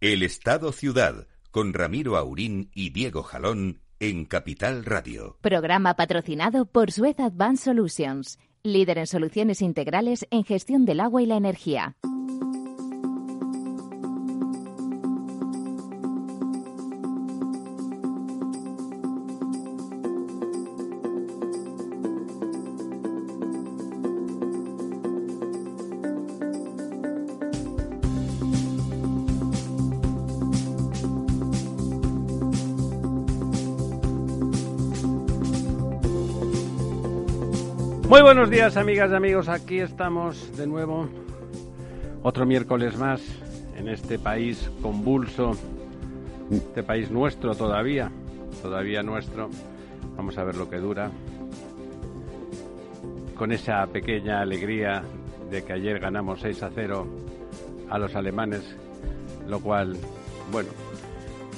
El Estado Ciudad, con Ramiro Aurín y Diego Jalón en Capital Radio. Programa patrocinado por Suez Advanced Solutions, líder en soluciones integrales en gestión del agua y la energía. Muy buenos días, amigas y amigos. Aquí estamos de nuevo. Otro miércoles más en este país convulso. Este país nuestro todavía. Todavía nuestro. Vamos a ver lo que dura. Con esa pequeña alegría de que ayer ganamos 6 a 0 a los alemanes. Lo cual, bueno,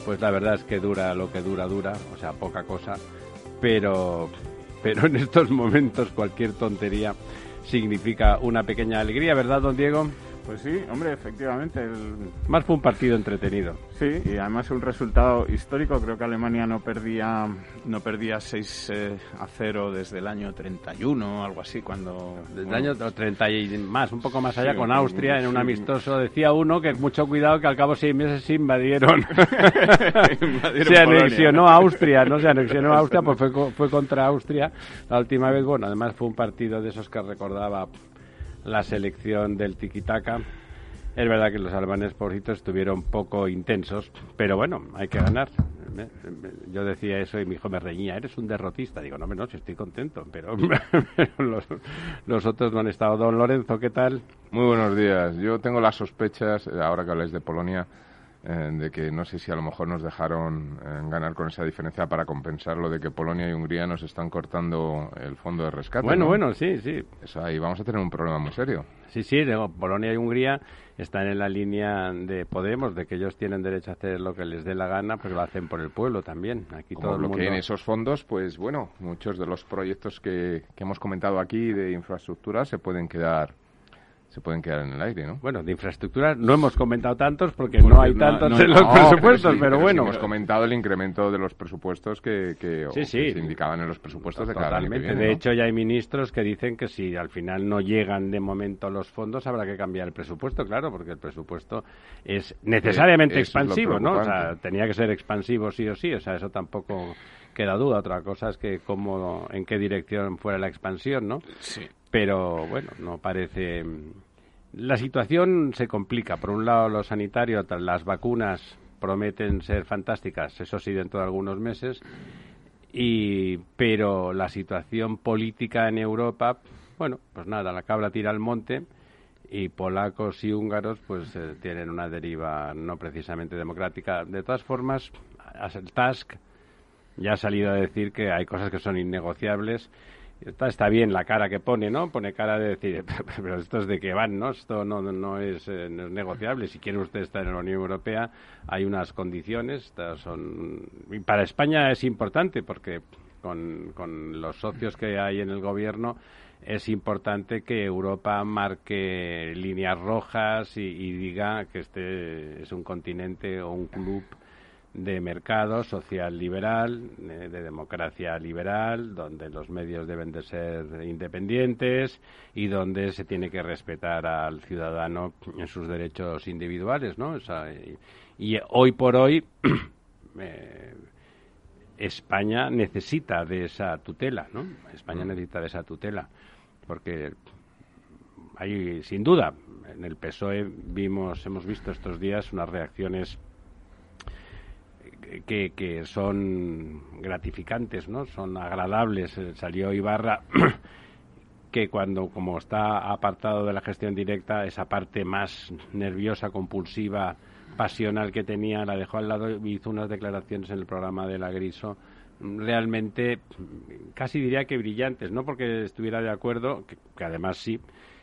pues la verdad es que dura lo que dura, dura. O sea, poca cosa. Pero pero en estos momentos cualquier tontería significa una pequeña alegría, ¿verdad, don Diego? Pues sí, hombre, efectivamente. Más fue un partido entretenido. Sí, y además un resultado histórico. Creo que Alemania no perdía no perdía 6 eh, a 0 desde el año 31 o algo así, cuando... Desde el año 30 y más, un poco más allá, con Austria, en un amistoso. Decía uno que mucho cuidado que al cabo de seis meses se invadieron. se anexionó Austria, ¿no? Se anexionó Austria, pues fue, fue contra Austria la última vez. Bueno, además fue un partido de esos que recordaba la selección del tiquitaca. Es verdad que los alemanes, pobrecitos, estuvieron poco intensos, pero bueno, hay que ganar. Yo decía eso y mi hijo me reñía, eres un derrotista. Digo, no, no, si estoy contento, pero, los, los, otros no han estado. Don Lorenzo, ¿qué tal? Muy buenos días. Yo tengo las sospechas, ahora que habláis de Polonia, eh, de que no sé si a lo mejor nos dejaron eh, ganar con esa diferencia para compensar lo de que Polonia y Hungría nos están cortando el fondo de rescate. Bueno, bueno, sí, sí. Eso ahí vamos a tener un problema muy serio. Sí, sí, Polonia y Hungría están en la línea de Podemos, de que ellos tienen derecho a hacer lo que les dé la gana, pero lo hacen por el pueblo también. Aquí Como todo el esos fondos, pues bueno, muchos de los proyectos que, que hemos comentado aquí de infraestructura se pueden quedar pueden quedar en el aire, ¿no? Bueno, de infraestructura no hemos comentado tantos porque, no hay tantos en los presupuestos, pero, bueno. hemos comentado el incremento de los presupuestos que, que, se indicaban en los presupuestos de cada año De hecho, ya hay ministros que dicen que si al final no llegan de momento los fondos, habrá que cambiar el presupuesto, claro, porque el presupuesto es necesariamente eh, expansivo, ¿no? O sea, tenía que ser expansivo sí o sí, o sea, eso tampoco queda duda. Otra cosa es que cómo, en qué dirección fuera la expansión, ¿no? Sí pero bueno, no parece. La situación se complica. Por un lado, los sanitarios, las vacunas prometen ser fantásticas, eso sí, dentro de algunos meses. Y, pero la situación política en Europa, bueno, pues nada, la cabra tira al monte y polacos y húngaros pues eh, tienen una deriva no precisamente democrática. De todas formas, el Task ya ha salido a decir que hay cosas que son innegociables Está, está bien la cara que pone, ¿no? Pone cara de decir, pero esto es de que van, ¿no? Esto no, no, es, eh, negociable. Si quiere usted estar en la Unión Europea, hay unas condiciones. Estas son... Y para España es importante porque con, con los socios que hay en el gobierno es importante que Europa marque líneas rojas y, y diga que este es un continente o un club de mercado social liberal, eh, de democracia liberal, donde los medios deben de ser independientes y donde se tiene que respetar al ciudadano en sus derechos individuales, ¿no? y, hoy por hoy eh, España necesita de esa tutela, ¿no? España mm. necesita de esa tutela porque hay sin duda en el PSOE vimos hemos visto estos días unas reacciones que, son gratificantes, ¿no? Son agradables. Eh, salió Ibarra que cuando, como está apartado de la gestión directa, esa parte más nerviosa, compulsiva, pasional que tenía, la dejó al lado y hizo unas declaraciones en el programa de la Griso realmente casi diría que brillantes, no porque estuviera de acuerdo, que, que además sí,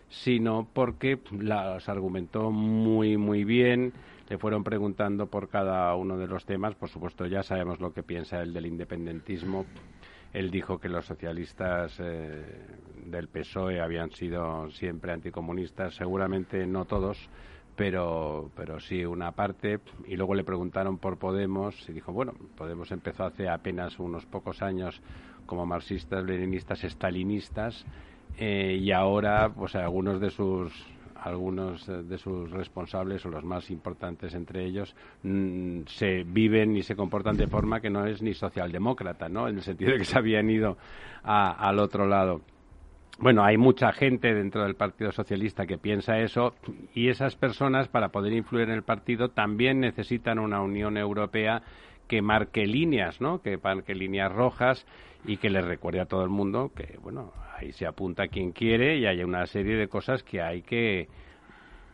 sino porque las argumentó muy, muy bien, le fueron preguntando por cada uno de los temas. Por supuesto, ya sabemos lo que piensa él del independentismo. Él dijo que los socialistas eh, del PSOE habían sido siempre anticomunistas, seguramente no todos, pero, pero sí, una parte. Y luego le preguntaron por Podemos y dijo, bueno, Podemos empezó hace apenas unos pocos años como marxistas, leninistas, estalinistas, eh, y ahora, pues algunos de sus algunos de sus responsables o los más importantes entre ellos mm, se viven y se comportan de forma que no es ni socialdemócrata, ¿no? En el sentido de que se habían ido al otro lado. Bueno, hay mucha gente dentro del Partido Socialista que piensa eso y esas personas para poder influir en el partido también necesitan una Unión Europea que marque líneas, ¿no? Que marque líneas rojas y que les recuerde a todo el mundo que, bueno, ahí se apunta quien quiere y hay una serie de cosas que hay que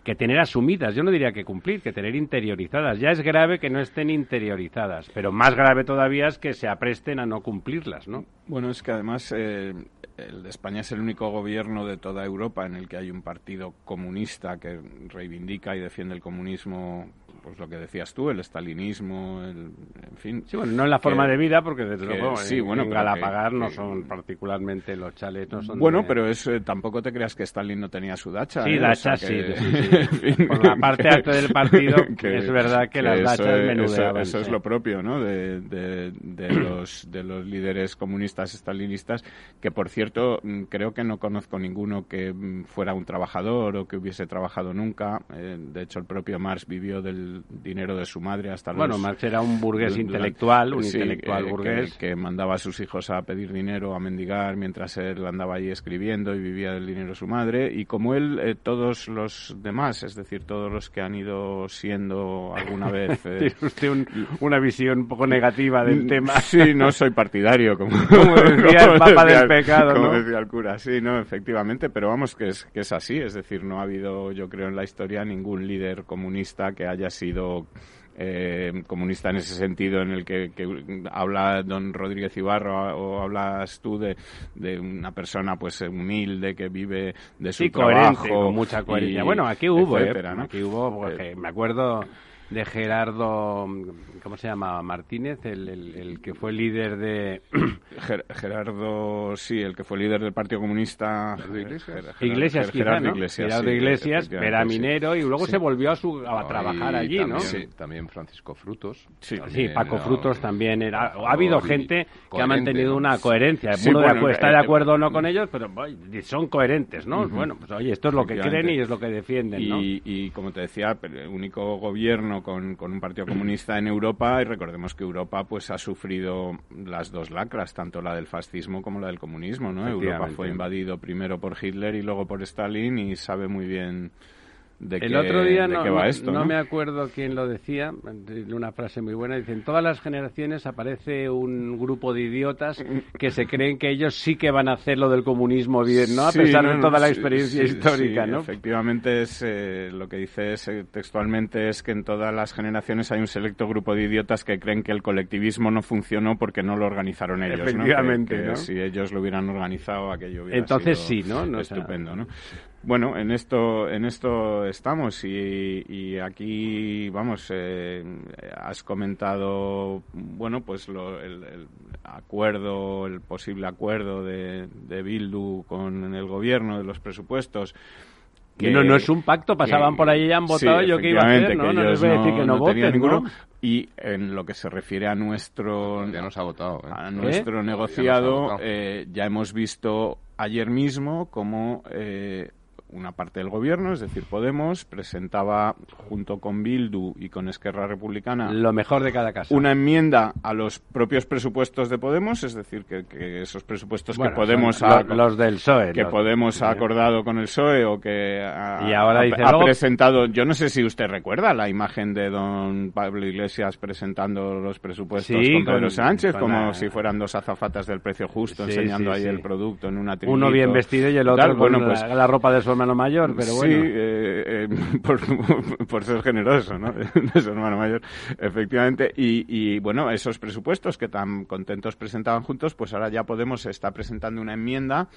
que tener asumidas, yo no diría que cumplir, que tener interiorizadas. Ya es grave que no estén interiorizadas, pero más grave todavía es que se apresten a no cumplirlas, ¿no? Bueno, es que además eh, el España es el único gobierno de toda Europa en el que hay un partido comunista que reivindica y defiende el comunismo pues lo que decías tú, el estalinismo, el, en fin. Sí, bueno, no en la forma de vida, porque desde luego sí, en, bueno, Galapagar no son particularmente los chalets, no son Bueno, pero es, eh, tampoco te creas que Stalin no tenía su dacha. Sí, ¿eh? dacha sí, Por la parte alta del partido, es verdad que, las dachas menudeaban. Eso, es lo propio, ¿no?, de, de, los, de los líderes comunistas estalinistas, que por cierto, mm, creo que no conozco ninguno que mm, fuera un trabajador o que hubiese trabajado nunca. Eh, de hecho, el propio Marx vivió del dinero de su madre hasta bueno Marx era un burgués intelectual un intelectual burgués. que, mandaba a sus hijos a pedir dinero a mendigar mientras él andaba allí escribiendo y vivía del dinero de su madre. Y como él eh, todos los demás es decir todos los que han ido siendo alguna vez tiene eh, usted una visión un poco negativa del mm, tema. sí no soy partidario como, decía el papa del pecado como decía el cura. Sí no efectivamente pero vamos que es que es así. Es decir no ha habido yo creo en la historia ningún líder comunista que haya sido sido eh, comunista en ese sentido en el que, habla don Rodríguez Ibarro o hablas tú de, de, una persona pues humilde que vive de su trabajo con mucha coherencia bueno aquí hubo ¿eh? aquí hubo porque eh, me acuerdo de Gerardo, ¿cómo se llama? Martínez, el, el, que fue líder de... Gerardo, sí, el que fue líder del Partido Comunista. Iglesias. Iglesias, Gerardo Iglesias, Gerardo Iglesias, era minero y luego se volvió a, su, a trabajar allí, también, ¿no? Sí, también Francisco Frutos. Sí, Paco Frutos también era... Ha habido gente que ha mantenido una coherencia. Uno está de acuerdo o no con ellos, pero son coherentes, ¿no? Bueno, pues oye, esto es lo que creen y es lo que defienden, ¿no? Y, y como te decía, el único gobierno con, un partido comunista en Europa y recordemos que Europa pues ha sufrido las dos lacras, tanto la del fascismo como la del comunismo, ¿no? Europa fue invadido primero por Hitler y luego por Stalin y sabe muy bien el otro día no, me acuerdo quién lo decía, una frase muy buena, dicen, todas las generaciones aparece un grupo de idiotas que se creen que ellos sí que van a hacer lo del comunismo bien, ¿no? A pesar de toda la experiencia histórica, ¿no? Efectivamente, es, eh, lo que dice eh, textualmente es que en todas las generaciones hay un selecto grupo de idiotas que creen que el colectivismo no funcionó porque no lo organizaron ellos, Efectivamente, si ellos lo hubieran organizado, aquello hubiera Entonces sí, ¿no? no estupendo, ¿no? Bueno, en esto, en esto estamos y, aquí, vamos, eh, has comentado, bueno, pues el, acuerdo, el posible acuerdo de, de Bildu con el gobierno de los presupuestos. Que no, no es un pacto, pasaban por ahí y han votado, yo qué iba a hacer, ¿no? No les voy a decir que no, voten, ninguno. Y en lo que se refiere a nuestro... Ya nos ha votado. ¿eh? A nuestro ¿Eh? negociado, eh, ya hemos visto ayer mismo como una parte del gobierno, es decir, Podemos, presentaba junto con Bildu y con Esquerra Republicana lo mejor de cada casa. Una enmienda a los propios presupuestos de Podemos, es decir, que, esos presupuestos que Podemos ha, los, del PSOE, que Podemos ha acordado con el PSOE o que ha, y ahora ha, presentado, yo no sé si usted recuerda la imagen de don Pablo Iglesias presentando los presupuestos con Pedro Sánchez como si fueran dos azafatas del precio justo enseñando ahí el producto en una Uno bien vestido y el otro con la, pues la ropa de su hermano mayor, pero bueno. Sí, eh, eh, por, ser generoso, ¿no? de su hermano mayor, efectivamente. Y, bueno, esos presupuestos que tan contentos presentaban juntos, pues ahora ya Podemos está presentando una enmienda,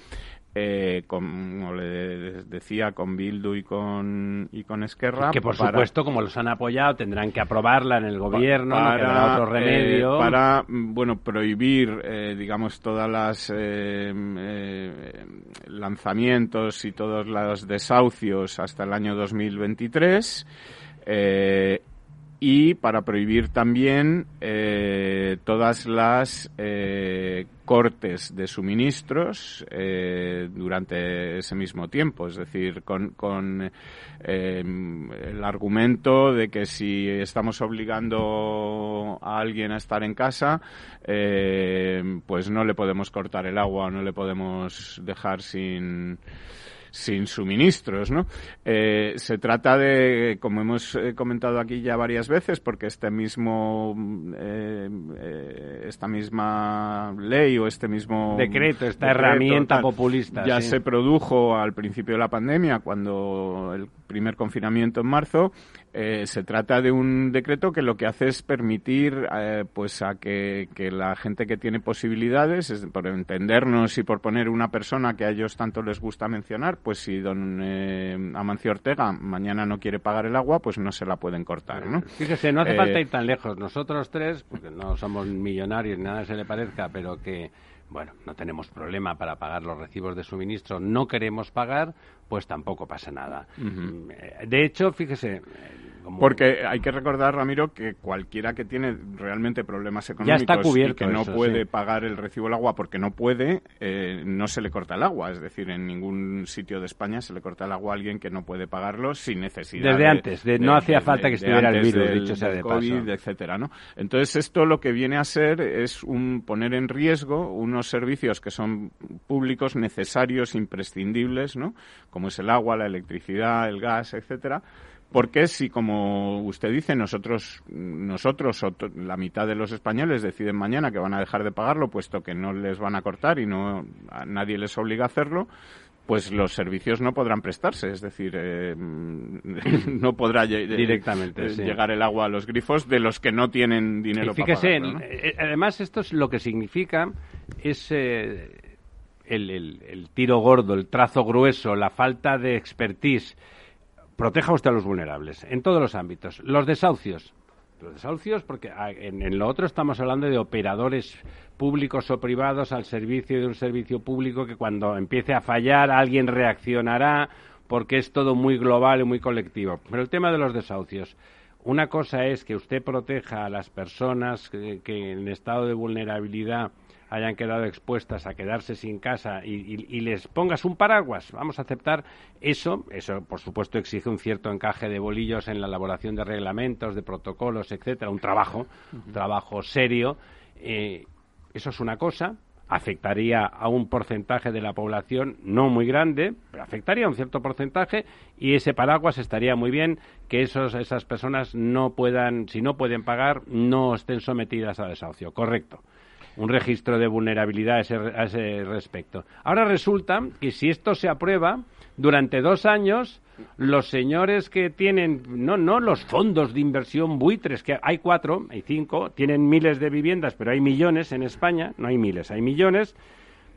eh, como le decía, con Bildu y con, y con Esquerra. Que por supuesto, como los han apoyado, tendrán que aprobarla en el gobierno, para, otro remedio. para, bueno, prohibir, digamos, todas las lanzamientos y todos los desahucios hasta el año 2023 eh, y para prohibir también eh, todas las eh, cortes de suministros durante ese mismo tiempo, es decir, con, el argumento de que si estamos obligando a alguien a estar en casa, pues no le podemos cortar el agua no le podemos dejar sin sin suministros, ¿no? Eh, se trata de, como hemos eh, comentado aquí ya varias veces, porque este mismo, eh, esta misma ley o este mismo decreto, esta herramienta populista, ya se produjo al principio de la pandemia, cuando el primer confinamiento en marzo, eh, se trata de un decreto que lo que hace es permitir eh, pues a que, la gente que tiene posibilidades, por entendernos y por poner una persona que a ellos tanto les gusta mencionar, pues si don eh, Amancio Ortega mañana no quiere pagar el agua, pues no se la pueden cortar, ¿no? Fíjese, no hace falta ir tan lejos. Nosotros tres, porque no somos millonarios, ni nada se le parezca, pero que bueno, no tenemos problema para pagar los recibos de suministro, no queremos pagar, pues tampoco pasa nada. Mm, de hecho, fíjese, porque hay que recordar, Ramiro, que cualquiera que tiene realmente problemas económicos y que no puede pagar el recibo del agua porque no puede, eh, no se le corta el agua. Es decir, en ningún sitio de España se le corta el agua a alguien que no puede pagarlo sin necesidad. Desde antes, no hacía falta que estuviera el virus, dicho sea de COVID, etcétera, ¿no? Entonces, esto lo que viene a ser es un poner en riesgo unos servicios que son públicos necesarios, imprescindibles, ¿no? Como es el agua, la electricidad, el gas, etcétera porque si, como usted dice, nosotros, nosotros o la mitad de los españoles deciden mañana que van a dejar de pagarlo, puesto que no les van a cortar y no a nadie les obliga a hacerlo, pues los servicios no podrán prestarse, es decir, eh, no podrá directamente eh, llegar el agua a los grifos de los que no tienen dinero para pagarlo. Eh, además esto es lo que significa es el, el tiro gordo, el trazo grueso, la falta de expertise proteja usted a los vulnerables en todos los ámbitos. Los desahucios. Los desahucios, porque ah, en, lo otro estamos hablando de operadores públicos o privados al servicio de un servicio público que cuando empiece a fallar alguien reaccionará porque es todo muy global y muy colectivo. Pero el tema de los desahucios. Una cosa es que usted proteja a las personas que en estado de vulnerabilidad hayan quedado expuestas a quedarse sin casa y, les pongas un paraguas, vamos a aceptar eso. Eso, por supuesto, exige un cierto encaje de bolillos en la elaboración de reglamentos, de protocolos, etcétera, un trabajo, un trabajo serio. Eh, eso es una cosa. Afectaría a un porcentaje de la población no muy grande, pero afectaría a un cierto porcentaje y ese paraguas estaría muy bien que esos, esas personas no puedan, si no pueden pagar, no estén sometidas a desahucio. Correcto un registro de vulnerabilidad a ese, respecto. Ahora resulta que si esto se aprueba, durante dos años los señores que tienen, no, no los fondos de inversión buitres, que hay cuatro, hay cinco, tienen miles de viviendas, pero hay millones en España, no hay miles, hay millones,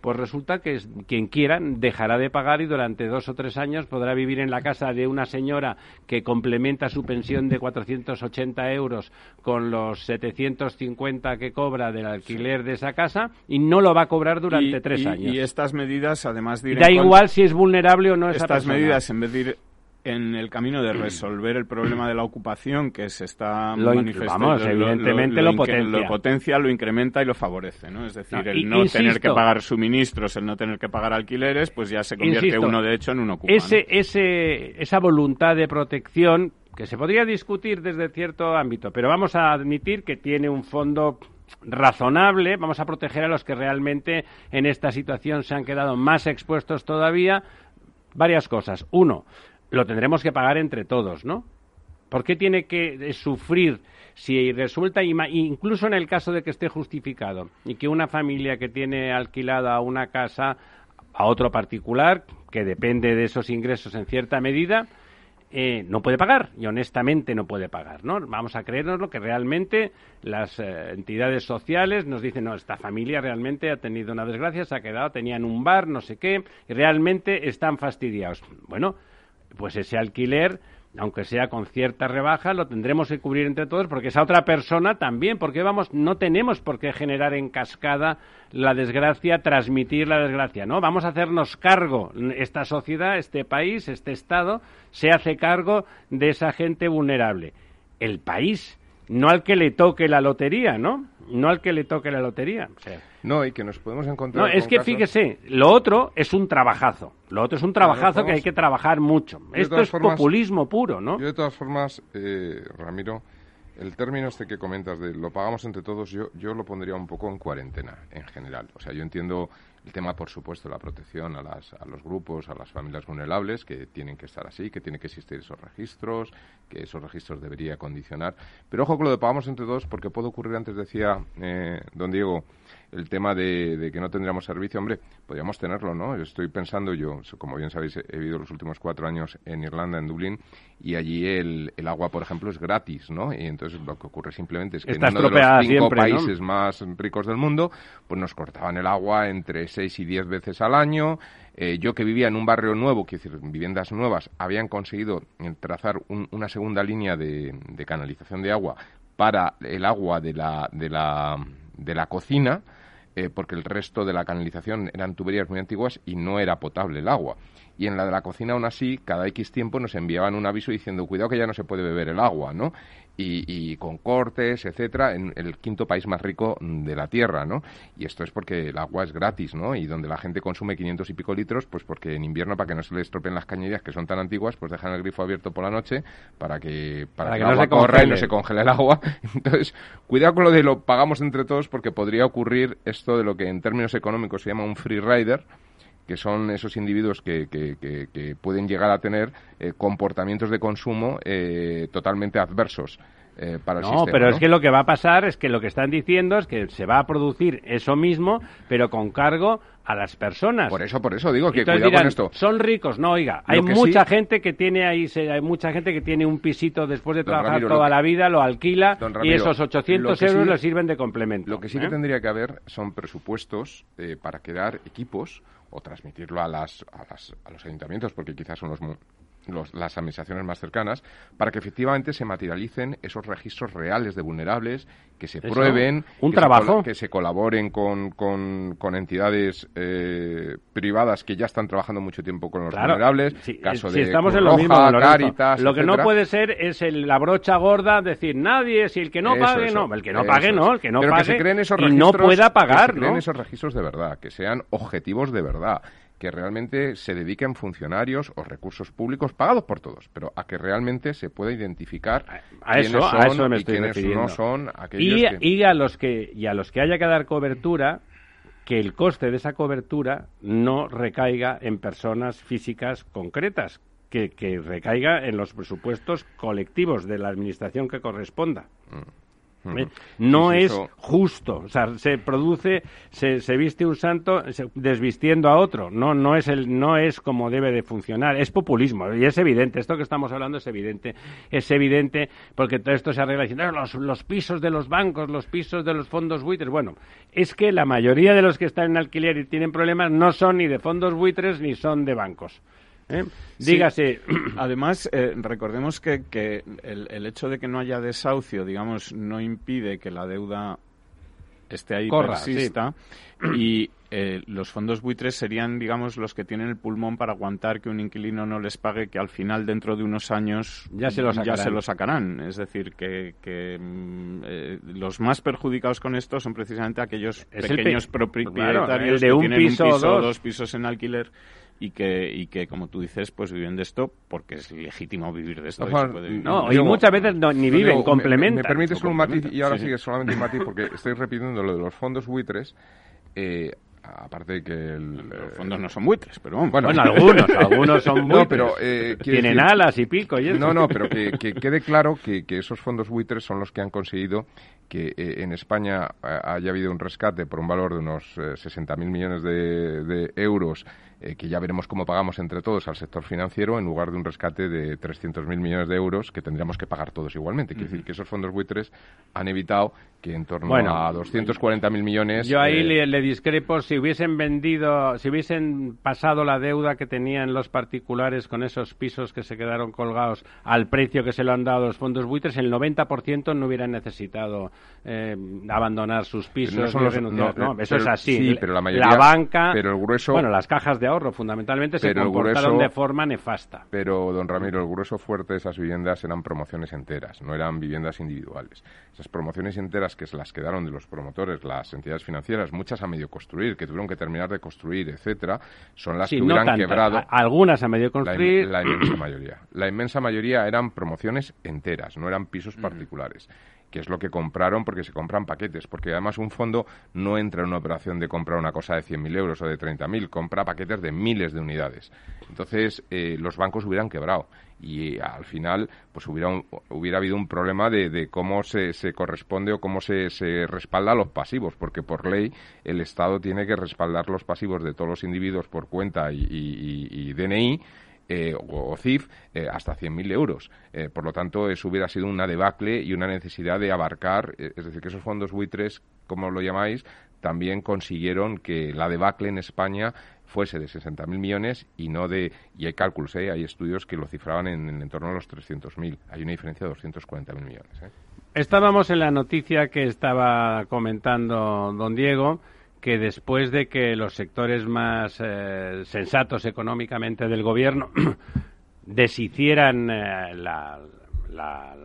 pues resulta que quien quiera dejará de pagar y durante dos o tres años podrá vivir en la casa de una señora que complementa su pensión de 480 euros con los 750 que cobra del alquiler de esa casa y no lo va a cobrar durante tres años. Y estas medidas, además de Da igual si es vulnerable o no esa Estas medidas, en vez de ir en el camino de resolver el problema de la ocupación que se está manifestando. evidentemente lo, potencia. Lo incrementa y lo favorece, ¿no? Es decir, el no tener que pagar suministros, el no tener que pagar alquileres, pues ya se convierte uno, de hecho, en un ocupante. Ese, ese, esa voluntad de protección que se podría discutir desde cierto ámbito, pero vamos a admitir que tiene un fondo razonable, vamos a proteger a los que realmente en esta situación se han quedado más expuestos todavía. Varias cosas. Uno, lo tendremos que pagar entre todos, ¿no? ¿Por qué tiene que sufrir si resulta, incluso en el caso de que esté justificado, y que una familia que tiene alquilada una casa a otro particular, que depende de esos ingresos en cierta medida, eh, no puede pagar y honestamente no puede pagar, ¿no? Vamos a creernos lo que realmente las eh, entidades sociales nos dicen, no, esta familia realmente ha tenido una desgracia, se ha quedado, tenían un bar, no sé qué, y realmente están fastidiados. Bueno, pues ese alquiler aunque sea con cierta rebaja, lo tendremos que cubrir entre todos porque esa otra persona también, porque vamos, no tenemos por qué generar en cascada la desgracia, transmitir la desgracia, ¿no? Vamos a hacernos cargo, esta sociedad, este país, este Estado, se hace cargo de esa gente vulnerable. El país, no al que le toque la lotería, ¿no? No al que le toque la lotería. no, y que nos podemos encontrar. No, es que fíjese, lo otro es un trabajazo. Lo otro es un trabajazo que hay que trabajar mucho. Esto es populismo puro, ¿no? Yo, de todas formas, eh, Ramiro, el término este que comentas de lo pagamos entre todos, yo, yo lo pondría un poco en cuarentena, en general. O sea, yo entiendo el tema, por supuesto, la protección a, las, a los grupos, a las familias vulnerables, que tienen que estar así, que tienen que existir esos registros, que esos registros debería condicionar. Pero ojo que lo de pagamos entre todos, porque puede ocurrir, antes decía eh, don Diego, el tema de, que no tendríamos servicio, hombre, podríamos tenerlo, ¿no? Estoy pensando yo, como bien sabéis, he vivido los últimos cuatro años en Irlanda, en Dublín, y allí el, el agua, por ejemplo, es gratis, ¿no? Y entonces lo que ocurre simplemente es que en uno de los cinco países más ricos del mundo, pues nos cortaban el agua entre seis y diez veces al año. Eh, yo que vivía en un barrio nuevo, quiero decir, viviendas nuevas, habían conseguido trazar una segunda línea de, de canalización de agua para el agua de la, de la, de la cocina, eh, porque el resto de la canalización eran tuberías muy antiguas y no era potable el agua. Y en la de la cocina, aún así, cada X tiempo nos enviaban un aviso diciendo, cuidado que ya no se puede beber el agua, ¿no? Y, con cortes, etcétera, en el quinto país más rico de la Tierra, ¿no? Y esto es porque el agua es gratis, ¿no? Y donde la gente consume 500 y pico litros, pues porque en invierno, para que no se le estropeen las cañerías que son tan antiguas, pues dejan el grifo abierto por la noche para que, para, que, el agua corra y no se congele el agua. Entonces, cuidado con lo de lo pagamos entre todos porque podría ocurrir esto de lo que en términos económicos se llama un free rider, que son esos individuos que, que, pueden llegar a tener eh, comportamientos de consumo eh, totalmente adversos. Eh, para el no, pero es que lo que va a pasar es que lo que están diciendo es que se va a producir eso mismo, pero con cargo a las personas. Por eso, por eso digo que cuidado con esto. Son ricos, no, oiga, hay mucha gente que tiene ahí, hay mucha gente que tiene un pisito después de trabajar toda la vida, lo alquila y esos 800 euros le sirven de complemento. Lo que sí que tendría que haber son presupuestos para crear equipos o transmitirlo a, las, a, las, a los ayuntamientos, porque quizás son los, las administraciones más cercanas, para que efectivamente se materialicen esos registros reales de vulnerables, que se prueben, un trabajo, que se colaboren con, con, entidades eh, privadas que ya están trabajando mucho tiempo con los vulnerables. Si, caso si estamos en lo mismo, lo que no puede ser es la brocha gorda, decir nadie, si el que no pague, no, el que no pague, no, el que no pague y no pueda pagar, que se creen esos registros de verdad, que sean objetivos de verdad que realmente se dediquen funcionarios o recursos públicos pagados por todos, pero a que realmente se pueda identificar a eso, son a eso me estoy y no son aquellos y, y a los que y a los que haya que dar cobertura que el coste de esa cobertura no recaiga en personas físicas concretas, que, que recaiga en los presupuestos colectivos de la administración que corresponda. Mm. ¿Eh? No es justo, o sea, se produce, se, se viste un santo desvistiendo a otro, no, no es el, no es como debe de funcionar, es populismo y es evidente, esto que estamos hablando es evidente, es evidente porque todo esto se arregla diciendo los, los pisos de los bancos, los pisos de los fondos buitres, bueno, es que la mayoría de los que están en alquiler y tienen problemas no son ni de fondos buitres ni son de bancos. ¿Eh? Dígase. Además, eh, recordemos que, que el, hecho de que no haya desahucio, digamos, no impide que la deuda esté ahí, Corra, persista, y eh, los fondos buitres serían, digamos, los que tienen el pulmón para aguantar que un inquilino no les pague, que al final, dentro de unos años, ya se lo sacarán. sacarán. Es decir, que, que mm, los más perjudicados con esto son precisamente aquellos pequeños propietarios de un que tienen piso, un piso o dos pisos en alquiler y que, y que, como tú dices, pues viven de esto porque es legítimo vivir de esto. No, y muchas veces ni viven, complementan. Me, me permites un matiz, y ahora sigue solamente un matiz, porque estoy repitiendo lo de los fondos buitres. Eh, aparte de que los fondos no son buitres, pero bueno, algunos, algunos son buitres. No, pero eh, tienen alas y pico y eso. No, no, pero que, quede claro que, que, esos fondos buitres son los que han conseguido que eh, en España haya habido un rescate por un valor de unos 60.000 millones de, de euros eh, que ya veremos cómo pagamos entre todos al sector financiero en lugar de un rescate de 300.000 millones de euros que tendríamos que pagar todos igualmente. Quiere decir que esos fondos buitres han evitado que en torno a 240.000 millones... Yo ahí eh, le, discrepo. Si hubiesen vendido, si hubiesen pasado la deuda que tenían los particulares con esos pisos que se quedaron colgados al precio que se lo han dado los fondos buitres, el 90% no hubieran necesitado eh, abandonar sus pisos. No eso es así. Sí, pero la mayoría... La banca... Pero el grueso... Bueno, las cajas de ahorro fundamentalmente se comportaron de forma nefasta. Pero, don Ramiro, el grueso fuerte de esas viviendas eran promociones enteras, no eran viviendas individuales. Esas promociones enteras que se las quedaron de los promotores, las entidades financieras, muchas a medio construir, que tuvieron que terminar de construir, etcétera, son las que hubieran quebrado. algunas a medio construir. La, inmensa mayoría. La inmensa mayoría eran promociones enteras, no eran pisos mm. particulares que es lo que compraron porque se compran paquetes, porque además un fondo no entra en una operación de comprar una cosa de 100.000 euros o de 30.000, compra paquetes de miles de unidades. Entonces, eh, los bancos hubieran quebrado y al final pues hubiera, hubiera habido un problema de, cómo se, se, corresponde o cómo se, se respalda los pasivos, porque por ley el Estado tiene que respaldar los pasivos de todos los individuos por cuenta y, y DNI eh, o, CIF eh, hasta 100.000 euros. Eh, por lo tanto, eso hubiera sido una debacle y una necesidad de abarcar, es decir, que esos fondos buitres, como lo llamáis, también consiguieron que la debacle en España fuese de 60.000 millones y no de... Y hay cálculos, hay estudios que lo cifraban en, en, torno a los 300.000. Hay una diferencia de 240.000 millones. Estábamos en la noticia que estaba comentando don Diego que después de que los sectores más eh, sensatos económicamente del gobierno deshicieran eh, la, la,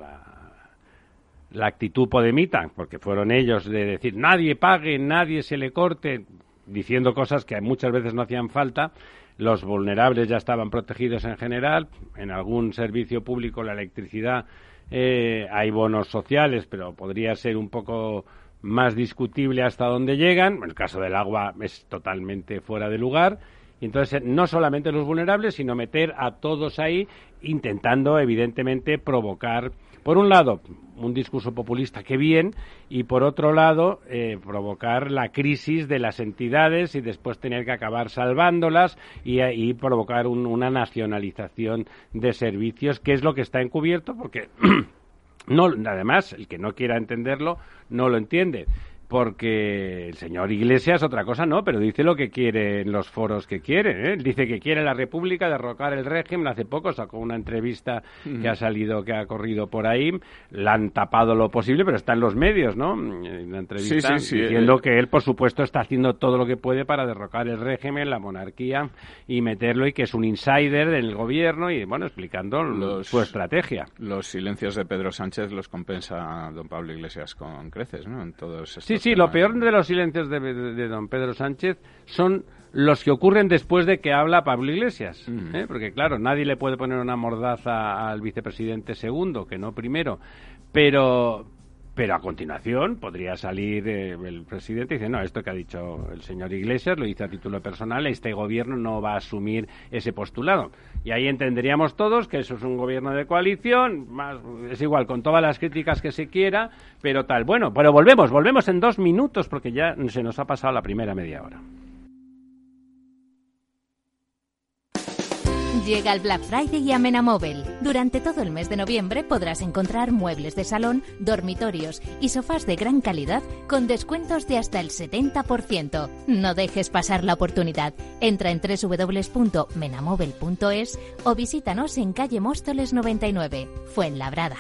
la, actitud podemita, porque fueron ellos de decir nadie pague, nadie se le corte, diciendo cosas que muchas veces no hacían falta, los vulnerables ya estaban protegidos en general, en algún servicio público, la electricidad, eh, hay bonos sociales, pero podría ser un poco más discutible hasta dónde llegan. En el caso del agua es totalmente fuera de lugar. entonces, no solamente los vulnerables, sino meter a todos ahí, intentando, evidentemente, provocar, por un lado, un discurso populista que bien, y por otro lado, eh, provocar la crisis de las entidades y después tener que acabar salvándolas y, provocar una nacionalización de servicios, que es lo que está encubierto, porque no, además, el que no quiera entenderlo no lo entiende porque el señor Iglesias otra cosa no, pero dice lo que quiere en los foros que quiere. ¿eh? Dice que quiere la República derrocar el régimen. Hace poco sacó una entrevista que ha salido, que ha corrido por ahí. La han tapado lo posible, pero está en los medios, ¿no? Una entrevista diciendo eh. que él, por supuesto, está haciendo todo lo que puede para derrocar el régimen, la monarquía y meterlo y que es un insider en el gobierno y, bueno, explicando su estrategia. Los silencios de Pedro Sánchez los compensa don Pablo Iglesias con creces, ¿no? En todos Sí, sí, lo peor de los silencios de, don Pedro Sánchez son los que ocurren después de que habla Pablo Iglesias. ¿eh? Porque, claro, nadie le puede poner una mordaza al vicepresidente segundo, que no primero. Pero, pero a continuación podría salir eh, el presidente y decir, no, esto que ha dicho el señor Iglesias lo dice a título personal, este gobierno no va a asumir ese postulado. Y ahí entenderíamos todos que eso es un gobierno de coalición, más, es igual, con todas las críticas que se quiera, pero tal. Bueno, pero volvemos, volvemos en dos minutos porque ya se nos ha pasado la primera media hora. Llega el Black Friday y a Menamóvil. Durante todo el mes de noviembre podrás encontrar muebles de salón, dormitorios y sofás de gran calidad con descuentos de hasta el 70%. No dejes pasar la oportunidad. Entra en www.menamóvil.es o visítanos en calle Móstoles 99, Fuenlabrada.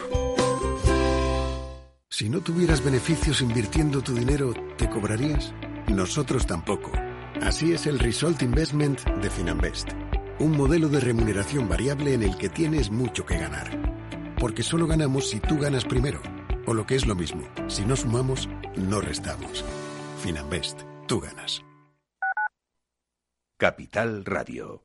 Si no tuvieras beneficios invirtiendo tu dinero, ¿te cobrarías? Nosotros tampoco. Así es el Result Investment de Finanbest un modelo de remuneración variable en el que tienes mucho que ganar. Porque solo ganamos si tú ganas primero. O lo que es lo mismo, si no sumamos, no restamos. Finanbest, tú ganas. Capital Radio.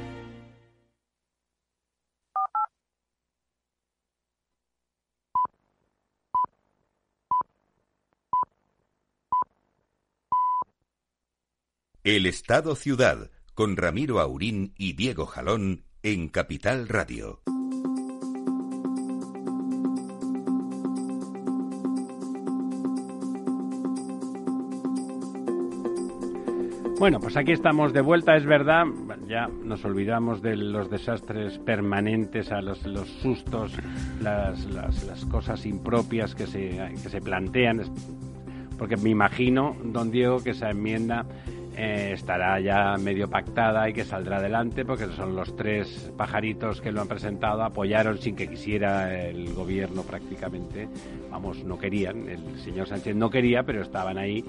El Estado Ciudad con Ramiro Aurín y Diego Jalón en Capital Radio. Bueno, pues aquí estamos de vuelta, es verdad, ya nos olvidamos de los desastres permanentes, a los, sustos, las, las, cosas impropias que se, que se plantean, porque me imagino, don Diego, que esa enmienda eh, estará ya medio pactada y que saldrá adelante porque son los tres pajaritos que lo han presentado, apoyaron sin que quisiera el gobierno prácticamente, vamos, no querían, el señor Sánchez no quería, pero estaban ahí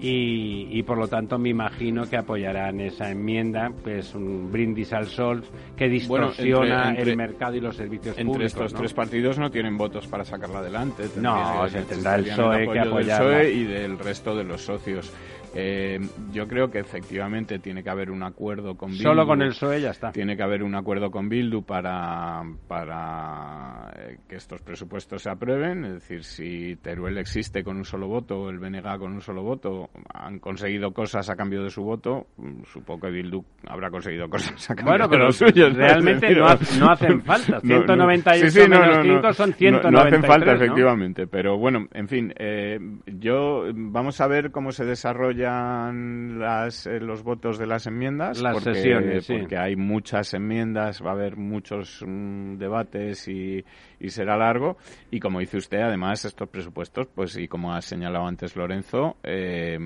y, por lo tanto me imagino que apoyarán esa enmienda, pues un brindis al sol que distorsiona el mercado y los servicios entre públicos. Entre estos tres partidos no tienen votos para sacarla adelante. No, se tendrá el PSOE que apoyarla. y del resto de los socios. Eh, yo creo que efectivamente tiene que haber un acuerdo con Bildu. Solo con el PSOE ya está. Tiene que haber un acuerdo con Bildu para, para eh, que estos presupuestos se aprueben. Es decir, si Teruel existe con un solo voto, el BNG con un solo voto, han conseguido cosas a cambio de su voto, mm, supongo que Bildu habrá conseguido cosas a cambio bueno, pero de los suyos. Realmente no, hacen falta. 198 menos 5 son 193. No, hacen falta, efectivamente. Pero bueno, en fin, eh, yo vamos a ver cómo se desarrolla las, eh, los votos de las enmiendas. Las porque, sesiones, Porque hay muchas enmiendas, va a haber muchos mm, debates y, será largo. Y como dice usted, además, estos presupuestos, pues y como ha señalado antes Lorenzo, eh,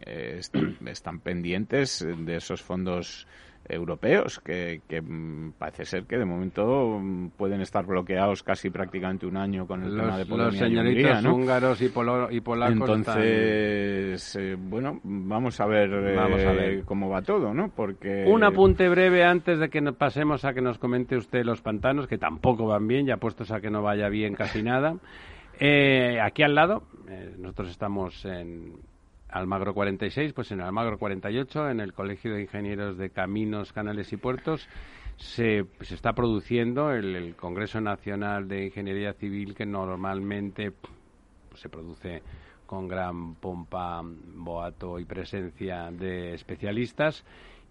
eh, están pendientes de esos fondos europeos que, mm, parece ser que de momento mm, pueden estar bloqueados casi prácticamente un año con el tema de Polonia los señoritos y húngaros y, y polacos entonces eh, bueno vamos a ver, vamos a ver. cómo va todo no porque un apunte breve antes de que nos pasemos a que nos comente usted los pantanos que tampoco van bien ya puestos a que no vaya bien casi nada. Eh, aquí al lado eh, nosotros estamos en Almagro 46, pues en Almagro 48, en el Colegio de Ingenieros de Caminos, Canales y Puertos, se, se está produciendo el, Congreso Nacional de Ingeniería Civil que normalmente pues, se produce con gran pompa, boato y presencia de especialistas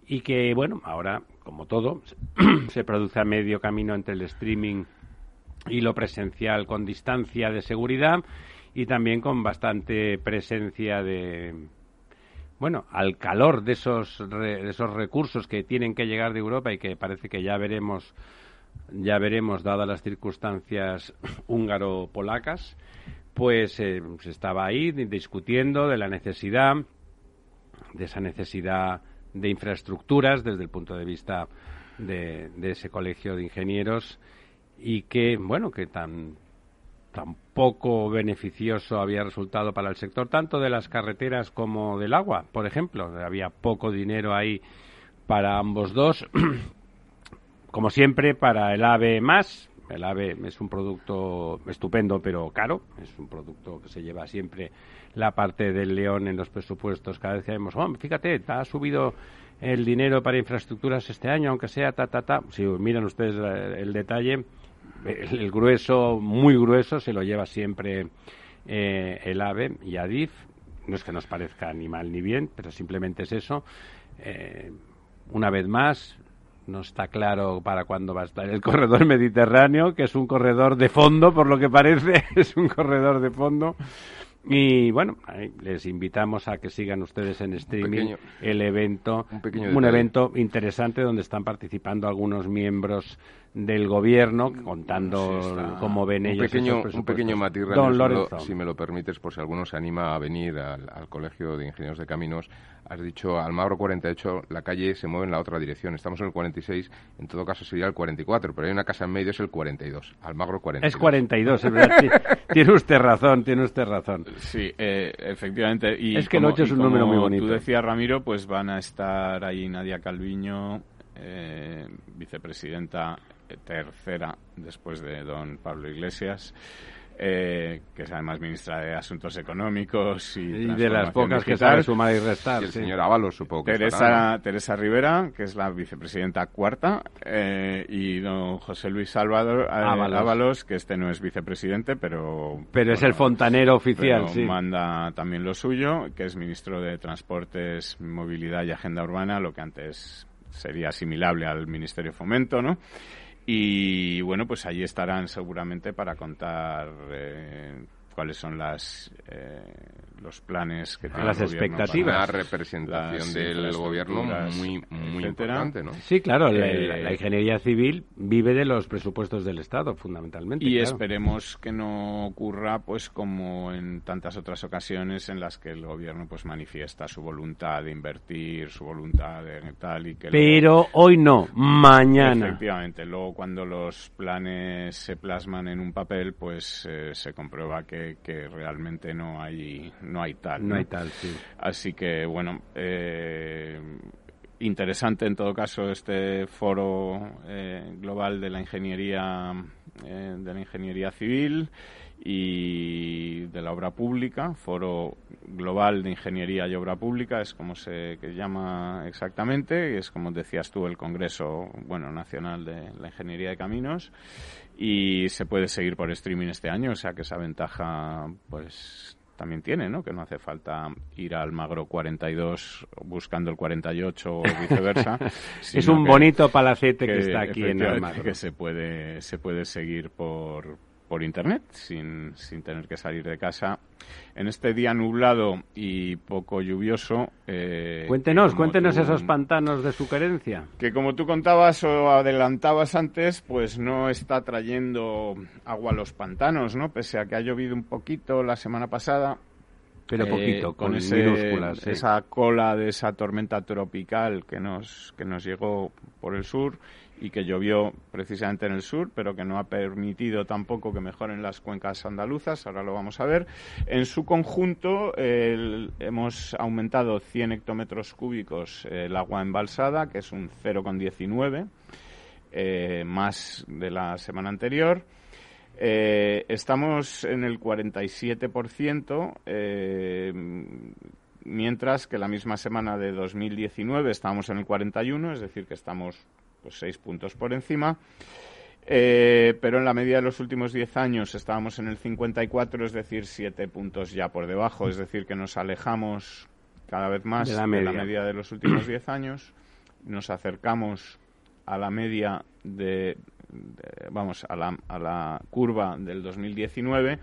y que, bueno, ahora, como todo, se produce a medio camino entre el streaming y lo presencial con distancia de seguridad y también con bastante presencia de bueno, al calor de esos de esos recursos que tienen que llegar de Europa y que parece que ya veremos ya veremos dadas las circunstancias húngaro-polacas, pues eh, se estaba ahí discutiendo de la necesidad de esa necesidad de infraestructuras desde el punto de vista de, de ese colegio de ingenieros y que bueno que tan tampoco beneficioso había resultado para el sector, tanto de las carreteras como del agua, por ejemplo. Había poco dinero ahí para ambos dos. como siempre, para el AVE más. El AVE es un producto estupendo, pero caro. Es un producto que se lleva siempre la parte del león en los presupuestos. Cada vez que vemos, oh, fíjate, ha subido el dinero para infraestructuras este año, aunque sea ta, ta, ta. Si miran ustedes el detalle, el, grueso, muy grueso, se lo lleva siempre eh, el AVE y ADIF. No es que nos parezca ni mal ni bien, pero simplemente es eso. Eh, una vez más, no está claro para cuándo va a estar el corredor mediterráneo, que es un corredor de fondo, por lo que parece, es un corredor de fondo. Y bueno, les invitamos a que sigan ustedes en streaming el evento, un, evento interesante donde están participando algunos miembros del gobierno contando cómo ven ellos pequeño, un pequeño matiz Don si me lo permites por si alguno se anima a venir al, colegio de ingenieros de caminos. Has dicho Almagro 48 la calle se mueve en la otra dirección. Estamos en el 46 en todo caso sería el 44 pero hay una casa en medio es el 42 Almagro 42 es 42 es verdad. Tiene usted razón tiene usted razón. Sí eh, efectivamente y es que el 8 es un número muy bonito. tú decías Ramiro pues van a estar ahí Nadia Calviño eh, vicepresidenta tercera después de don Pablo Iglesias. Eh, que es además ministra de Asuntos Económicos y, de las pocas que sabe sumar y restar. el señor Ábalos, supongo que Teresa, Teresa Rivera, que es la vicepresidenta cuarta, eh, y don José Luis Salvador eh, Ábalos. que este no es vicepresidente, pero... Pero es el fontanero oficial, sí. manda también lo suyo, que es ministro de Transportes, Movilidad y Agenda Urbana, lo que antes sería asimilable al Ministerio de Fomento, ¿no? Y bueno, pues allí estarán seguramente para contar eh, cuáles son las eh, los planes que tiene las expectativas. la representación del gobierno muy muy importante ¿no? sí claro la, eh, ingeniería civil vive de los presupuestos del estado fundamentalmente y esperemos que no ocurra pues como en tantas otras ocasiones en las que el gobierno pues manifiesta su voluntad de invertir su voluntad de tal y que pero hoy no mañana. Efectivamente luego cuando los planes se plasman en un papel pues eh, se comprueba que que, realmente no hay no hay tal. No, hay tal, sí. Así que, bueno, eh, interesante en todo caso este foro eh, global de la ingeniería eh, de la ingeniería civil y de la obra pública, foro global de ingeniería y obra pública es como se llama exactamente, y es como decías tú el Congreso bueno nacional de la ingeniería de caminos y se puede seguir por streaming este año, o sea que esa ventaja pues también tiene, ¿no? Que no hace falta ir al Magro 42 buscando el 48 o viceversa. es un bonito palacete que, está aquí en el Magro. Que se puede, se puede seguir por, por internet sin, sin tener que salir de casa. En este día nublado y poco lluvioso. Eh, cuéntenos, cuéntenos esos pantanos de su querencia. Que como tú contabas o adelantabas antes, pues no está trayendo agua a los pantanos, ¿no? Pese a que ha llovido un poquito la semana pasada. Pero poquito, con, esa cola de esa tormenta tropical que nos, que nos llegó por el sur y que llovió precisamente en el sur, pero que no ha permitido tampoco que mejoren las cuencas andaluzas, ahora lo vamos a ver. En su conjunto hemos aumentado 100 hectómetros cúbicos el agua embalsada, que es un 0,19, eh, más de la semana anterior. Eh, estamos en el 47%, eh, mientras que la misma semana de 2019 estábamos en el 41%, es decir, que estamos pues, seis puntos por encima. Eh, pero en la media de los últimos diez años estábamos en el 54, es decir, siete puntos ya por debajo, es decir, que nos alejamos cada vez más de la media. de, los últimos diez años, nos acercamos a la media de, vamos, a la, a la curva del 2019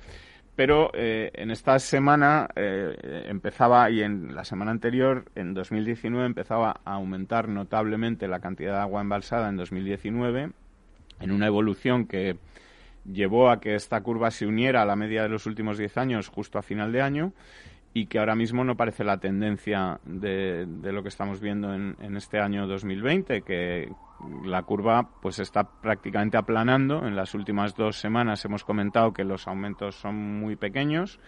pero eh, en esta semana eh, empezaba y en la semana anterior, en 2019, empezaba a aumentar notablemente la cantidad de agua embalsada en 2019, en una evolución que llevó a que esta curva se uniera a la media de los últimos 10 años justo a final de año y que ahora mismo no parece la tendencia de, lo que estamos viendo en, en este año 2020, que, la curva pues está prácticamente aplanando. En las últimas dos semanas hemos comentado que los aumentos son muy pequeños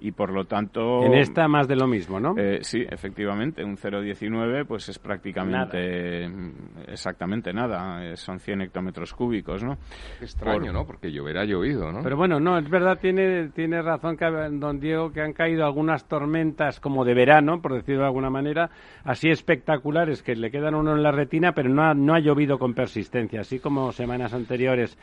y por lo tanto... En esta más de lo mismo, ¿no? Eh, sí, efectivamente, un 0,19 pues es prácticamente exactamente nada, eh, son 100 hectómetros cúbicos, ¿no? extraño, ¿no? Porque llover ha llovido, ¿no? Pero bueno, no, es verdad, tiene, tiene razón que, don Diego que han caído algunas tormentas como de verano, por decirlo de alguna manera, así espectaculares que le quedan uno en la retina, pero no no ha llovido con persistencia, así como semanas anteriores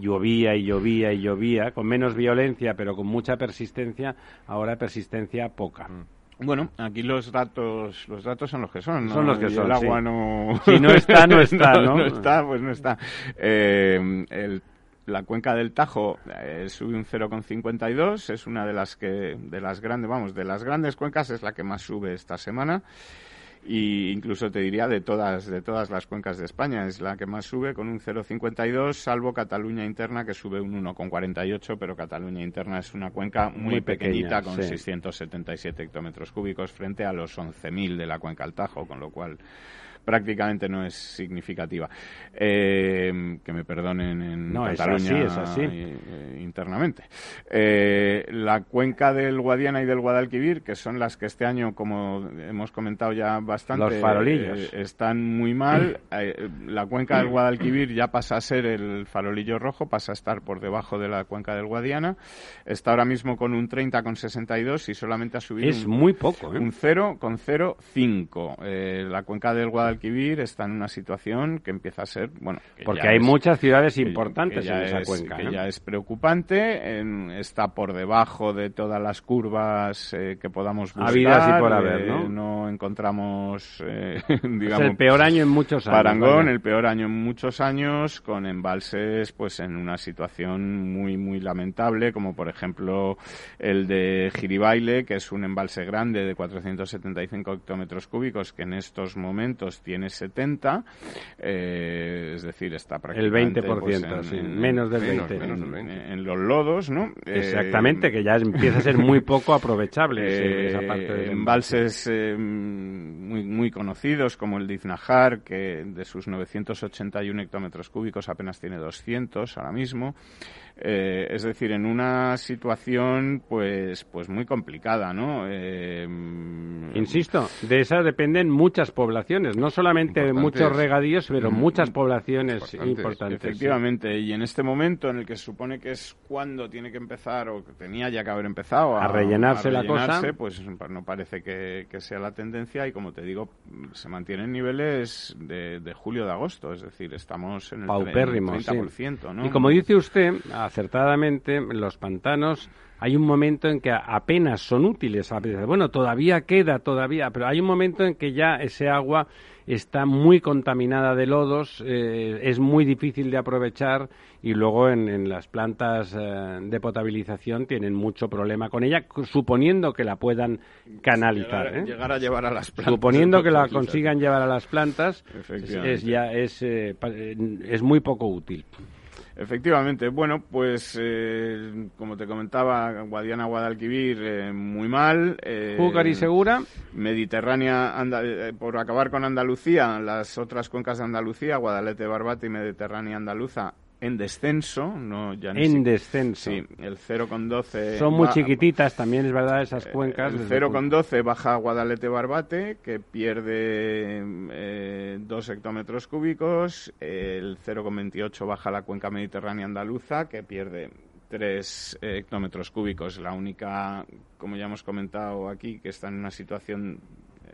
llovía y llovía y llovía, con menos violencia, pero con mucha persistencia, ahora persistencia poca. Mm. Bueno, aquí los datos, los datos son los que son. ¿no? Son los que Y son, El agua sí. no. Si no está, no está, ¿no? está, pues no está. Eh, el- la cuenca del Tajo eh, sube un 0,52. Es una de las que, de las grandes, vamos, de las grandes cuencas es la que más sube esta semana. Y incluso te diría de todas, de todas las cuencas de España es la que más sube con un 0,52, salvo Cataluña interna que sube un 1,48, pero Cataluña interna es una cuenca muy, Muy pequeña, pequeñita con sí. 677 hectómetros cúbicos frente a los 11.000 de la cuenca del Tajo, con lo cual prácticamente no es significativa. Eh, que me perdonen en No, es Cataluña así, es así. Internamente. Eh, la cuenca del Guadiana y del Guadalquivir, que son las que este año, como hemos comentado ya bastante, Los farolillos. eh, están muy mal. Eh, la cuenca del Guadalquivir ya pasa a ser el farolillo rojo, pasa a estar por debajo de la cuenca del Guadiana. Está ahora mismo con un 30,62 y solamente ha subido Es un, muy poco, un 0,05. Eh, la cuenca del Guadalquivir está en una situación que empieza a ser, bueno, que Porque hay es- muchas ciudades importantes que en esa es- cuenca. Que ya es preocupante, en- está por debajo de todas las curvas eh, que podamos buscar. Habidas y por haber, eh, ¿no? encontramos, eh, Es digamos, el peor año en muchos años. Parangón, vaya. el peor año en muchos años, con embalses pues en una situación muy muy lamentable, como por ejemplo el de Giribaile, que es un embalse grande de 475 hectómetros cúbicos, que en estos momentos tiene 70, eh, es decir, está prácticamente 20%, pues, sí, menos del menos, 20. menos del en, 20. en los lodos, ¿no? Eh, Exactamente, que ya empieza a ser muy poco aprovechable ese- esa eh, parte del embalses eh, muy, muy conocidos como el de Iznajar, que de sus 981 hectómetros cúbicos apenas tiene 200 ahora mismo. Eh, es decir, en una situación pues pues muy complicada, ¿no? Eh, Insisto, de esa dependen muchas poblaciones, no solamente muchos regadíos, pero Mm, muchas poblaciones importantes, importantes. sí. Efectivamente, y en este momento en el que se supone que es cuando tiene que empezar o que tenía ya que haber empezado A rellenarse la cosa. rellenarse, pues no parece que, que sea la tendencia y como te digo, se mantienen niveles de, de julio de agosto, es decir, estamos en el, tre- en el Paupérrimos, sí. 30%, ¿no? Y como dice usted, acertadamente, los pantanos hay un momento en que apenas son útiles. Bueno, todavía queda, todavía, pero hay un momento en que ya ese agua está muy contaminada de lodos, eh, es muy difícil de aprovechar y luego en, en las plantas eh, de potabilización tienen mucho problema con ella, suponiendo que la puedan canalizar. llegar, ¿eh? llegar a llevar a las plantas. Suponiendo que la consigan llevar a las plantas, es, es ya es, es muy poco útil. Efectivamente, bueno, pues eh, como te comentaba, Guadiana, Guadalquivir, eh, muy mal. Eh, Júcar y Segura, Mediterránea, Anda- eh, por acabar con Andalucía, las otras cuencas de Andalucía, Guadalete, Barbate y Mediterránea Andaluza, en descenso, no ya ni en si- descenso. Sí, el 0,12. Son muy chiquititas, también es verdad, esas eh, cuencas. El desde el punto- 0,12 baja Guadalete Barbate, que pierde eh, 2 hectómetros cúbicos. El 0,28 baja la cuenca mediterránea andaluza, que pierde 3 hectómetros cúbicos. La única, como ya hemos comentado aquí, que está en una situación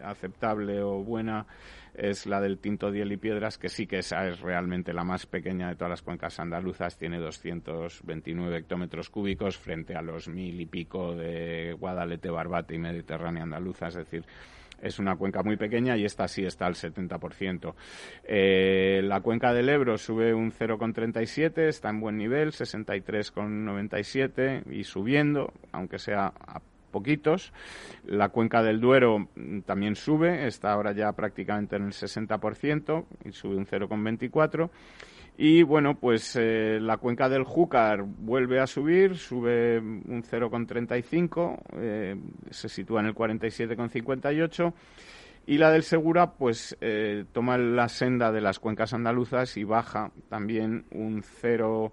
aceptable o buena es la del Tinto Diel y Piedras, que sí que esa es realmente la más pequeña de todas las cuencas andaluzas, tiene 229 hectómetros cúbicos frente a los mil y pico de Guadalete, Barbate y Mediterránea andaluza, es decir, es una cuenca muy pequeña y esta sí está al 70%. Eh, la cuenca del Ebro sube un 0,37, está en buen nivel, 63,97 y subiendo, aunque sea a poquitos. La cuenca del Duero mm, también sube, está ahora ya prácticamente en el 60% y sube un 0,24. Y bueno, pues eh, la cuenca del Júcar vuelve a subir, sube un 0,35, eh, se sitúa en el 47,58. Y la del Segura, pues eh, toma la senda de las cuencas andaluzas y baja también un 0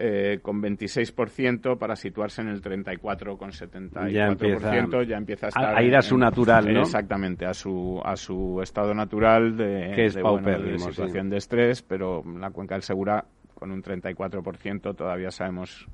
eh, con 26% para situarse en el 34,74%. Ya empieza ya empieza a estar a ir a su natural, ¿no? Exactamente, a su, a su estado natural de, Que es de, bueno, de sí. situación de estrés, pero la cuenca del Segura con un 34% todavía sabemos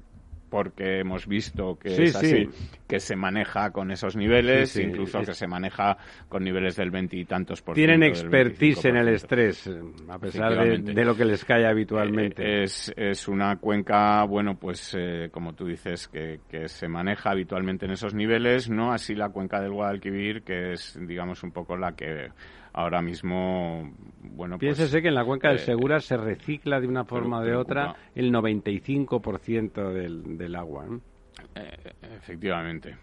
porque hemos visto que es así, que se maneja con esos niveles, incluso que se maneja con niveles del veintitantos por ciento. Tienen expertise en el estrés, a pesar de, lo que les cae habitualmente. Eh, es, es una cuenca, bueno, pues eh, como tú dices, que, que se maneja habitualmente en esos niveles, no así la cuenca del Guadalquivir, que es, digamos, un poco la que ahora mismo, bueno, pues, Piénsese que en la cuenca del eh, Segura se recicla de una forma o de otra el 95% del, del agua. Eh, efectivamente.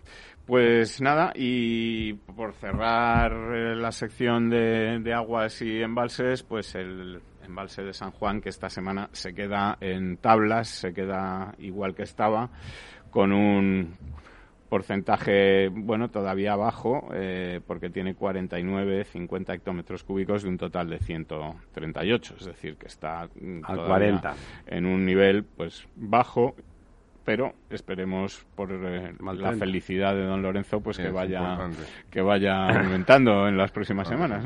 Pues nada, y por cerrar eh, la sección de, de, aguas y embalses, pues el embalse de San Juan, que esta semana se queda en tablas, se queda igual que estaba, con un porcentaje, bueno, todavía bajo, eh, porque tiene 49, 50 hectómetros cúbicos de un total de 138, es decir, que está 40 en un nivel pues bajo pero esperemos por eh, la felicidad de don Lorenzo pues que vaya que vaya aumentando en las próximas semanas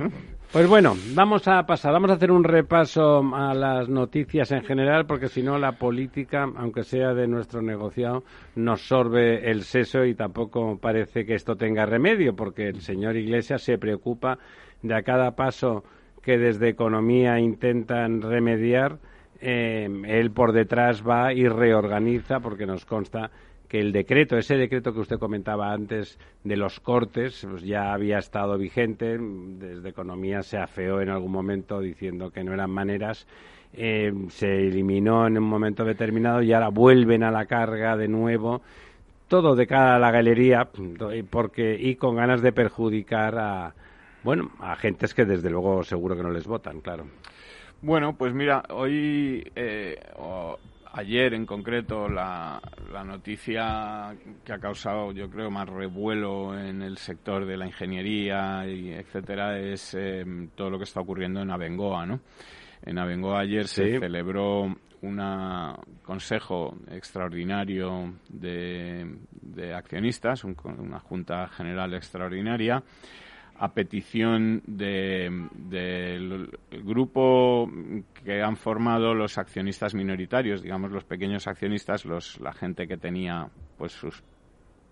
pues bueno vamos a pasar vamos a hacer un repaso a las noticias en general porque si no la política aunque sea de nuestro negociado nos sorbe el seso y tampoco parece que esto tenga remedio porque el señor Iglesias se preocupa de a cada paso que desde economía intentan remediar eh, él por detrás va y reorganiza porque nos consta que el decreto, ese decreto que usted comentaba antes de los cortes, pues ya había estado vigente. Desde Economía se afeó en algún momento diciendo que no eran maneras. Eh, se eliminó en un momento determinado y ahora vuelven a la carga de nuevo. Todo de cara a la galería porque, y con ganas de perjudicar a, bueno, a agentes que desde luego seguro que no les votan, claro. Bueno, pues mira, hoy, eh, ayer en concreto, la, noticia que ha causado, yo creo, más revuelo en el sector de la ingeniería y etcétera es em, todo lo que está ocurriendo en Abengoa, ¿no? En Abengoa ayer se celebró un consejo extraordinario de, accionistas, una junta general extraordinaria a petición del grupo que han formado los accionistas minoritarios, digamos los pequeños accionistas, los, la gente que tenía pues sus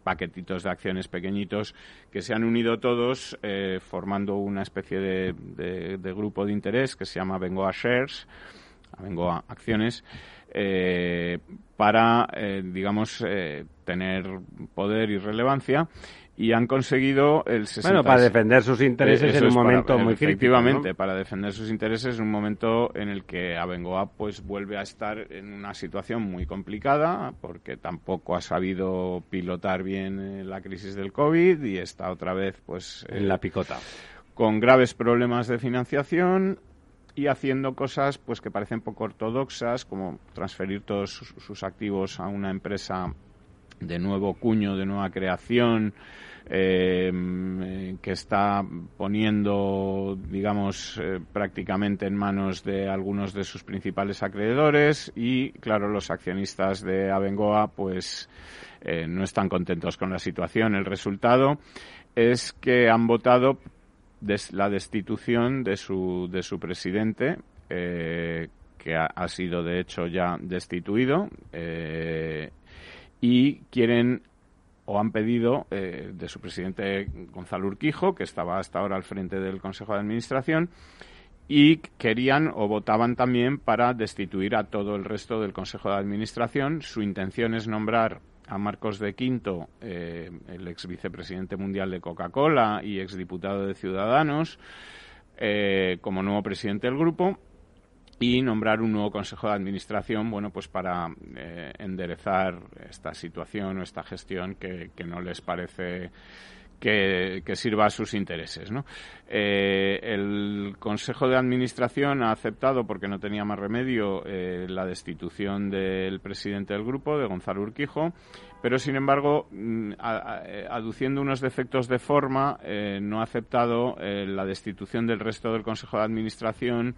paquetitos de acciones pequeñitos que se han unido todos eh, formando una especie de, grupo de interés que se llama Bengoa Shares, Bengoa Acciones, eh, para, eh, digamos, tener poder y relevancia y han conseguido el 60... Bueno, para defender sus intereses en un momento muy crítico. Efectivamente, para defender sus intereses en un momento en el que Abengoa pues vuelve a estar en una situación muy complicada porque tampoco ha sabido pilotar bien eh, la crisis del COVID y está otra vez pues... En la picota. Con graves problemas de financiación y haciendo cosas pues que parecen poco ortodoxas como transferir todos sus activos a una empresa de nuevo cuño, de nueva creación, eh, que está poniendo, digamos, eh, prácticamente en manos de algunos de sus principales acreedores y, claro, los accionistas de Abengoa, pues, eh, no están contentos con la situación. El resultado es que han votado la destitución de su, de su presidente, que ha, sido, de hecho, ya destituido y quieren o han pedido eh, de su presidente Gonzalo Urquijo, que estaba hasta ahora al frente del Consejo de Administración, y querían o votaban también para destituir a todo el resto del Consejo de Administración. Su intención es nombrar a Marcos de Quinto, eh, el ex vicepresidente mundial de Coca-Cola y ex diputado de Ciudadanos, eh, como nuevo presidente del grupo y nombrar un nuevo consejo de administración, bueno, pues para eh, enderezar esta situación o esta gestión que, no les parece que, sirva a sus intereses. ¿no? Eh, el Consejo de Administración ha aceptado, porque no tenía más remedio, eh, la destitución del presidente del grupo, de Gonzalo Urquijo, pero sin embargo, mm, aduciendo unos defectos de forma, no ha aceptado la destitución del resto del Consejo de Administración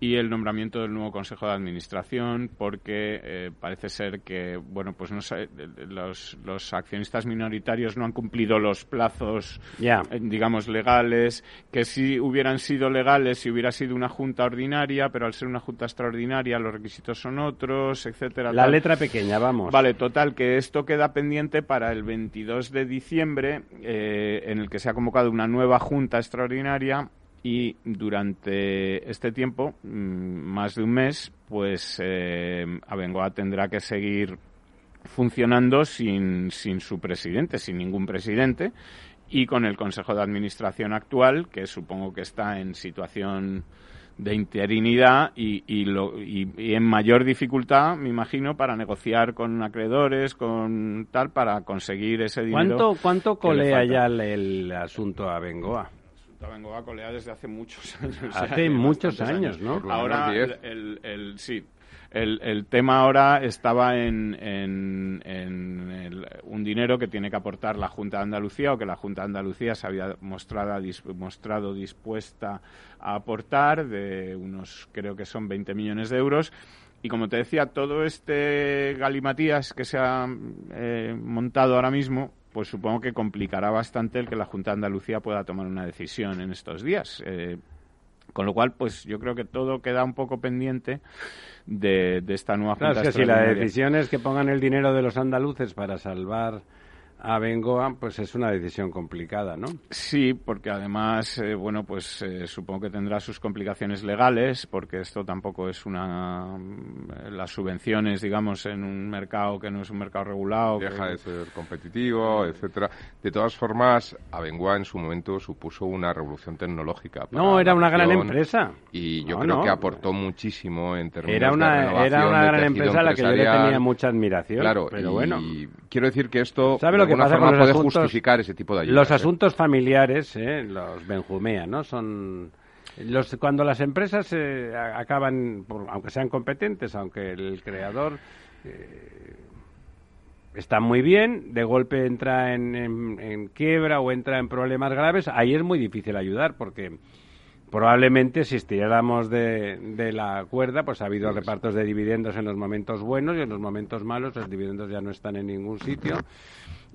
y el nombramiento del nuevo Consejo de Administración, porque eh, parece ser que, bueno, pues no sé, los, los, accionistas minoritarios no han cumplido los plazos, eh, digamos, legales, que si hubieran sido legales, si hubiera sido una junta ordinaria, pero al ser una junta extraordinaria los requisitos son otros, etcétera. La letra pequeña, vamos. Vale, total, que esto queda pendiente para el 22 de diciembre, eh, en el que se ha convocado una nueva junta extraordinaria y durante este tiempo, mm, más de un mes, pues eh, Abengoa tendrá que seguir funcionando sin, sin su presidente, sin ningún presidente, y con el Consejo de Administración actual, que supongo que está en situación de interinidad y, y, lo, y, en mayor dificultad, me imagino, para negociar con acreedores, con tal, para conseguir ese dinero. ¿Cuánto, cuánto colea ya el, asunto a Bengoa? Bengoa colea desde hace muchos años. Hace muchos años, ¿no? Ahora, el, el, sí, el, el, tema ahora estaba en, en, en un dinero que tiene que aportar la Junta de Andalucía o que la Junta de Andalucía se había mostrado, mostrado dispuesta a aportar de unos, creo que son 20 millones de euros. Y como te decía, todo este galimatías que se ha eh, montado ahora mismo, pues supongo que complicará bastante el que la Junta de Andalucía pueda tomar una decisión en estos días. Eh, con lo cual, pues yo creo que todo queda un poco pendiente de, esta nueva Junta. Claro, es que si la decisión es que pongan el dinero de los andaluces para salvar a Bengoa, pues es una decisión complicada, ¿no? Sí, porque además, eh, bueno, pues eh, supongo que tendrá sus complicaciones legales, porque esto tampoco es una. Mm, las subvenciones, digamos, en un mercado que no es un mercado regulado. Deja de ser competitivo, etcétera. De todas formas, Abengoa en su momento supuso una revolución tecnológica. no, era una gran empresa. Y yo creo que aportó muchísimo en términos era una, de Era una gran empresa a la que yo le tenía mucha admiración. Claro, pero bueno. quiero decir que esto. ¿Sabe lo que pasa con los asuntos, justificar ese tipo de ayudas. Los ¿eh? asuntos familiares, ¿eh? los benjumea, ¿no? Son los, cuando las empresas eh, acaban, aunque sean competentes, aunque el creador eh, está muy bien, de golpe entra en, en, quiebra o entra en problemas graves, ahí es muy difícil ayudar porque probablemente si estiráramos de, de, la cuerda, pues ha habido repartos de dividendos en los momentos buenos y en los momentos malos los dividendos ya no están en ningún sitio.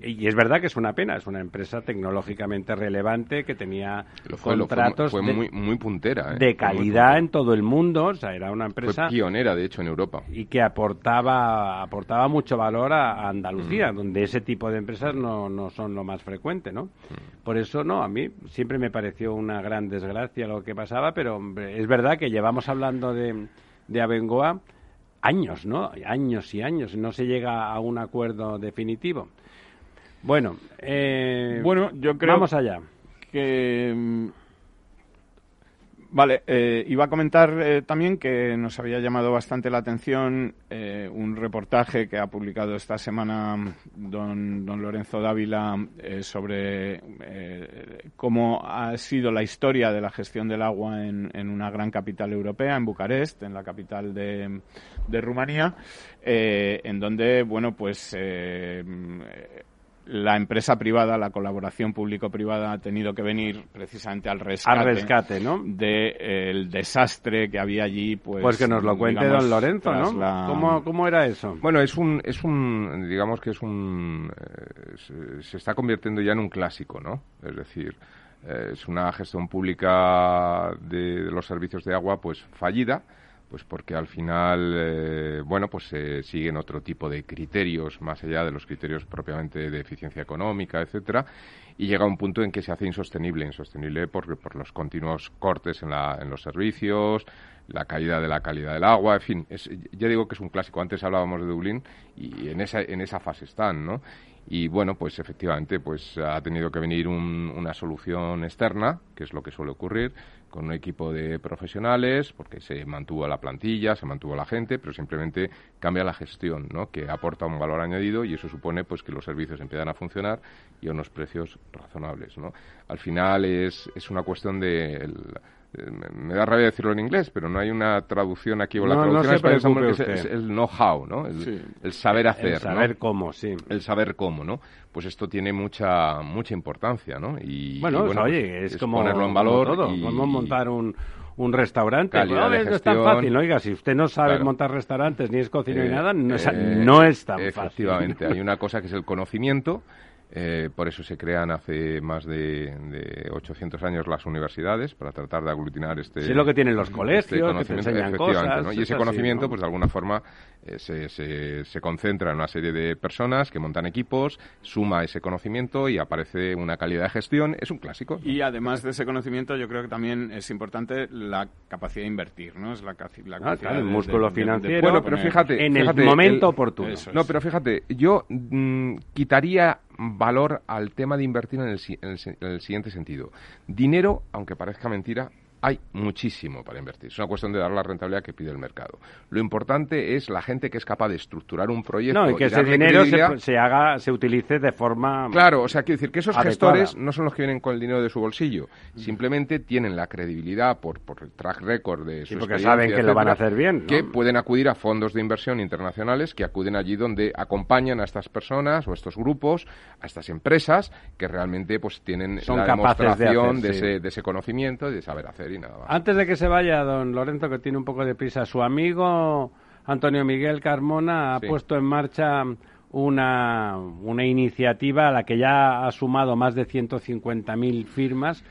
Y es verdad que es una pena, es una empresa tecnológicamente relevante que tenía contratos fue, muy, muy puntera, ¿eh? de calidad en todo el mundo, o sea, era una empresa fue pionera de hecho en Europa y que aportaba aportaba mucho valor a, Andalucía, mm. donde ese tipo de empresas no, no son lo más frecuente, ¿no? Mm. Por eso no, a mí siempre me pareció una gran desgracia lo que pasaba, pero es verdad que llevamos hablando de de Abengoa años, ¿no? Años y años, no se llega a un acuerdo definitivo. Bueno, eh, bueno, yo creo vamos allá. Que mm, Vale, eh, iba a comentar eh, también que nos había llamado bastante la atención eh, un reportaje que ha publicado esta semana don, don Lorenzo Dávila sobre cómo ha sido la historia de la gestión del agua en, en una gran capital europea, en Bucarest, en la capital de, de Rumanía, en donde, bueno, pues la empresa privada, la colaboración público-privada ha tenido que venir precisamente al rescate, al rescate ¿no? del desastre que había allí. Pues, pues que nos lo cuente don Lorenzo, ¿no? ¿Cómo, era eso? Bueno, es un, es un digamos que es un, eh, se, está convirtiendo ya en un clásico, ¿no? Es decir, eh, es una gestión pública de, de los servicios de agua pues fallida, pues porque al final, eh, bueno, pues se siguen otro tipo de criterios más allá de los criterios propiamente de eficiencia económica, etcétera, y llega un punto en que se hace insostenible, insostenible por, por los continuos cortes en, la, en los servicios, la caída de la calidad del agua, en fin, es, ya digo que es un clásico. Antes hablábamos de Dublín y en esa, en esa fase están, ¿no? Y bueno, pues efectivamente, pues ha tenido que venir una solución externa, que es lo que suele ocurrir, con un equipo de profesionales, porque se mantuvo la plantilla, se mantuvo la gente, pero simplemente cambia la gestión, ¿no? que aporta un valor añadido y eso supone pues que los servicios empiezan a funcionar y a unos precios razonables. ¿no? Al final es, es una cuestión de me da rabia decirlo en inglés, pero no hay una traducción aquí o la traducción es, el know-how, ¿no? El, saber hacer, el saber cómo, sí. El saber cómo, ¿no? Pues esto tiene mucha mucha importancia, ¿no? Y bueno, oye, es, como ponerlo en valor y... montar un un restaurante. Calidad de no es tan gestión. fácil. Oiga, si usted no sabe Claro. montar restaurantes, ni es cocinero Eh, ni nada, no, es, eh, no es tan fácil. Efectivamente, hay una cosa que es el conocimiento. Eh, por eso se crean hace más de, de 800 años las universidades, para tratar de aglutinar este. Sí, es lo que tienen los este colegios, que te conocimiento, enseñan efectivamente, cosas, ¿no? Y es ese así, conocimiento, ¿no? pues de alguna forma, eh, se, se, se concentra en una serie de personas que montan equipos, suma ese conocimiento y aparece una calidad de gestión. Es un clásico. Y además de ese conocimiento, yo creo que también es importante la capacidad de invertir, ¿no? Es la, la Ah, claro, el de- músculo de- de- de financiero. Bueno, pero fíjate, en el momento el- oportuno. Eso No, pero fíjate, yo mm, quitaría valor al tema de invertir en el, en el siguiente sentido. Dinero, aunque parezca mentira, hay muchísimo para invertir. Es una cuestión de dar la rentabilidad que pide el mercado. Lo importante es la gente que es capaz de estructurar un proyecto No, y que ese dinero se, se haga, se utilice de forma... Claro, o sea, quiero decir que esos Adecuada. gestores no son los que vienen con el dinero de su bolsillo, simplemente tienen la credibilidad por, por el track record de su Sí, porque saben que lo van a hacer bien, ¿no? que pueden acudir a fondos de inversión internacionales que acuden allí donde acompañan a estas personas o a estos grupos, a estas empresas que realmente pues tienen Son la capaces de demostración hacer, de, sí. ese, de ese conocimiento y de saber hacer Antes de que se vaya, don Lorenzo, que tiene un poco de prisa, su amigo Antonio Miguel Carmona ha Sí. puesto en marcha una, una iniciativa a la que ya ha sumado más de 150.000 firmas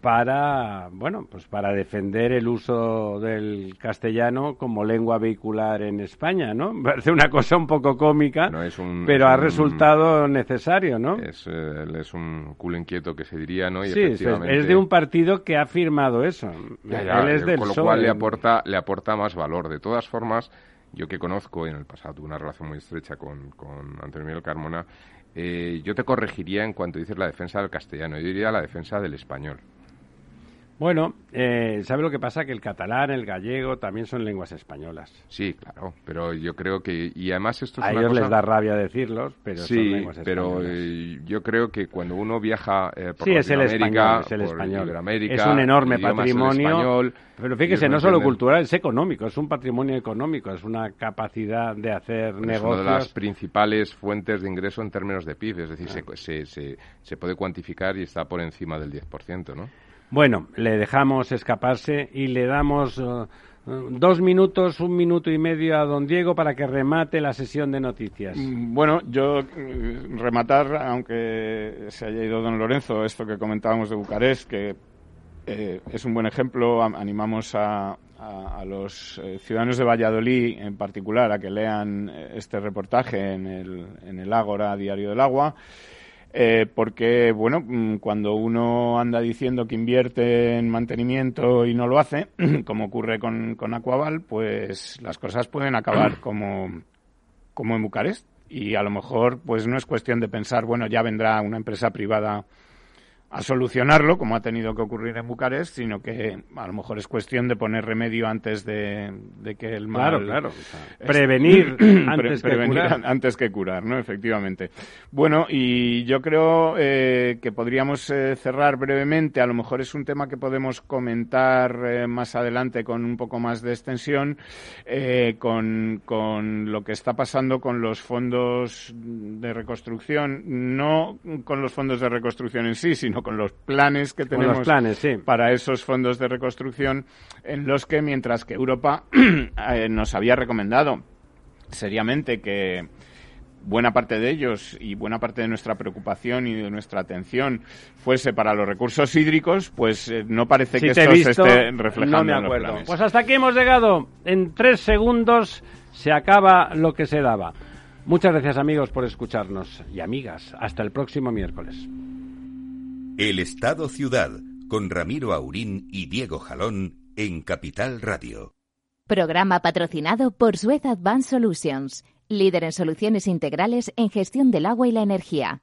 para, bueno, pues para defender el uso del castellano como lengua vehicular en España, ¿no? Parece una cosa un poco cómica, No, es un- pero es ha un- resultado necesario, ¿no? Es, eh, es un culo inquieto que se diría, ¿no? Y sí, es, efectivamente- es de un partido que ha firmado eso. Ya, ya, Él es del con lo cual le aporta, le aporta más valor. De todas formas, yo que conozco, y en el pasado tuve una relación muy estrecha con, con Antonio Miguel Carmona, eh, yo te corregiría en cuanto dices la defensa del castellano, yo diría la defensa del español. Bueno, eh, ¿sabe lo que pasa? Que el catalán, el gallego también son lenguas españolas. Sí, claro, pero yo creo que, y además esto es A una ellos cosa... les da rabia decirlos, pero son Sí, pero eh, yo creo que cuando uno viaja eh, por Sí, es el español, es el por español. Es un enorme patrimonio. español, pero fíjese, no solo cultural, es económico, es un patrimonio económico, es una capacidad de hacer Es una negocios. de las principales fuentes de ingreso en términos de PIB, es decir, se, se, se, se puede cuantificar y está por encima del 10%, ¿no? Bueno, le dejamos escaparse y le damos eh, dos minutos, un minuto y medio a don Diego para que remate la sesión de noticias. Mm, Bueno, yo eh, rematar, aunque se haya ido don Lorenzo, esto que comentábamos de Bucarest, que eh, es un buen ejemplo, am- animamos a, a- los eh, ciudadanos de Valladolid en particular a que lean este reportaje en el, en el Ágora Diario del Agua. Eh, porque, bueno, mm, cuando uno anda diciendo que invierte en mantenimiento y no lo hace, como ocurre con, con Aquaval, pues las cosas pueden acabar como, como en Bucarest. Y a lo mejor, pues no es cuestión de pensar, bueno, ya vendrá una empresa privada a solucionarlo, como ha tenido que ocurrir en Bucarest, sino que a lo mejor es cuestión de poner remedio antes de, de que el mal... Claro, claro. es- prevenir Pre- antes que prevenir curar. an- antes que curar, ¿no? Efectivamente. Bueno, y yo creo eh, que podríamos eh, cerrar brevemente. A lo mejor es un tema que podemos comentar eh, más adelante con un poco más de extensión, eh, con, con lo que está pasando con los fondos de reconstrucción, no con los fondos de reconstrucción en sí, sino con los planes que tenemos planes, sí. para esos fondos de reconstrucción en los que mientras que Europa eh, nos había recomendado seriamente que buena parte de ellos y buena parte de nuestra preocupación y de nuestra atención fuese para los recursos hídricos, pues eh, no parece Si que esto visto, se esté reflejando no me en los planes. Pues hasta aquí hemos llegado. En tres segundos se acaba lo que se daba. Muchas gracias amigos por escucharnos y amigas. Hasta el próximo miércoles. El Estado Ciudad, con Ramiro Aurín y Diego Jalón en Capital Radio. Programa patrocinado por Suez Advanced Solutions, líder en soluciones integrales en gestión del agua y la energía.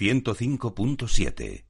105.7.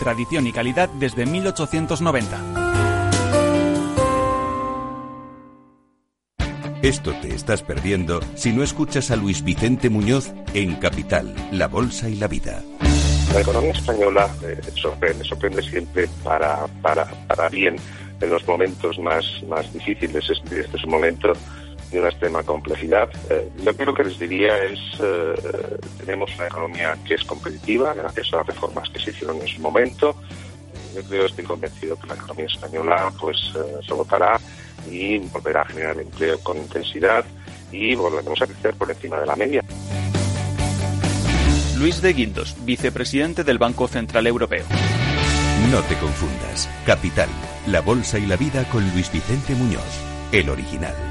tradición y calidad desde 1890. Esto te estás perdiendo si no escuchas a Luis Vicente Muñoz en Capital, La Bolsa y la Vida. La economía española eh, sorprende, sorprende siempre para, para, para bien en los momentos más, más difíciles. Este, este es un momento de una extrema complejidad. Eh, lo primero que les diría es, eh, tenemos una economía que es competitiva gracias a las reformas que se hicieron en su momento. Yo creo, estoy convencido que la economía española pues eh, se votará y volverá a generar empleo con intensidad y volveremos a crecer por encima de la media. Luis de Guindos, vicepresidente del Banco Central Europeo. No te confundas. Capital, la bolsa y la vida con Luis Vicente Muñoz, el original.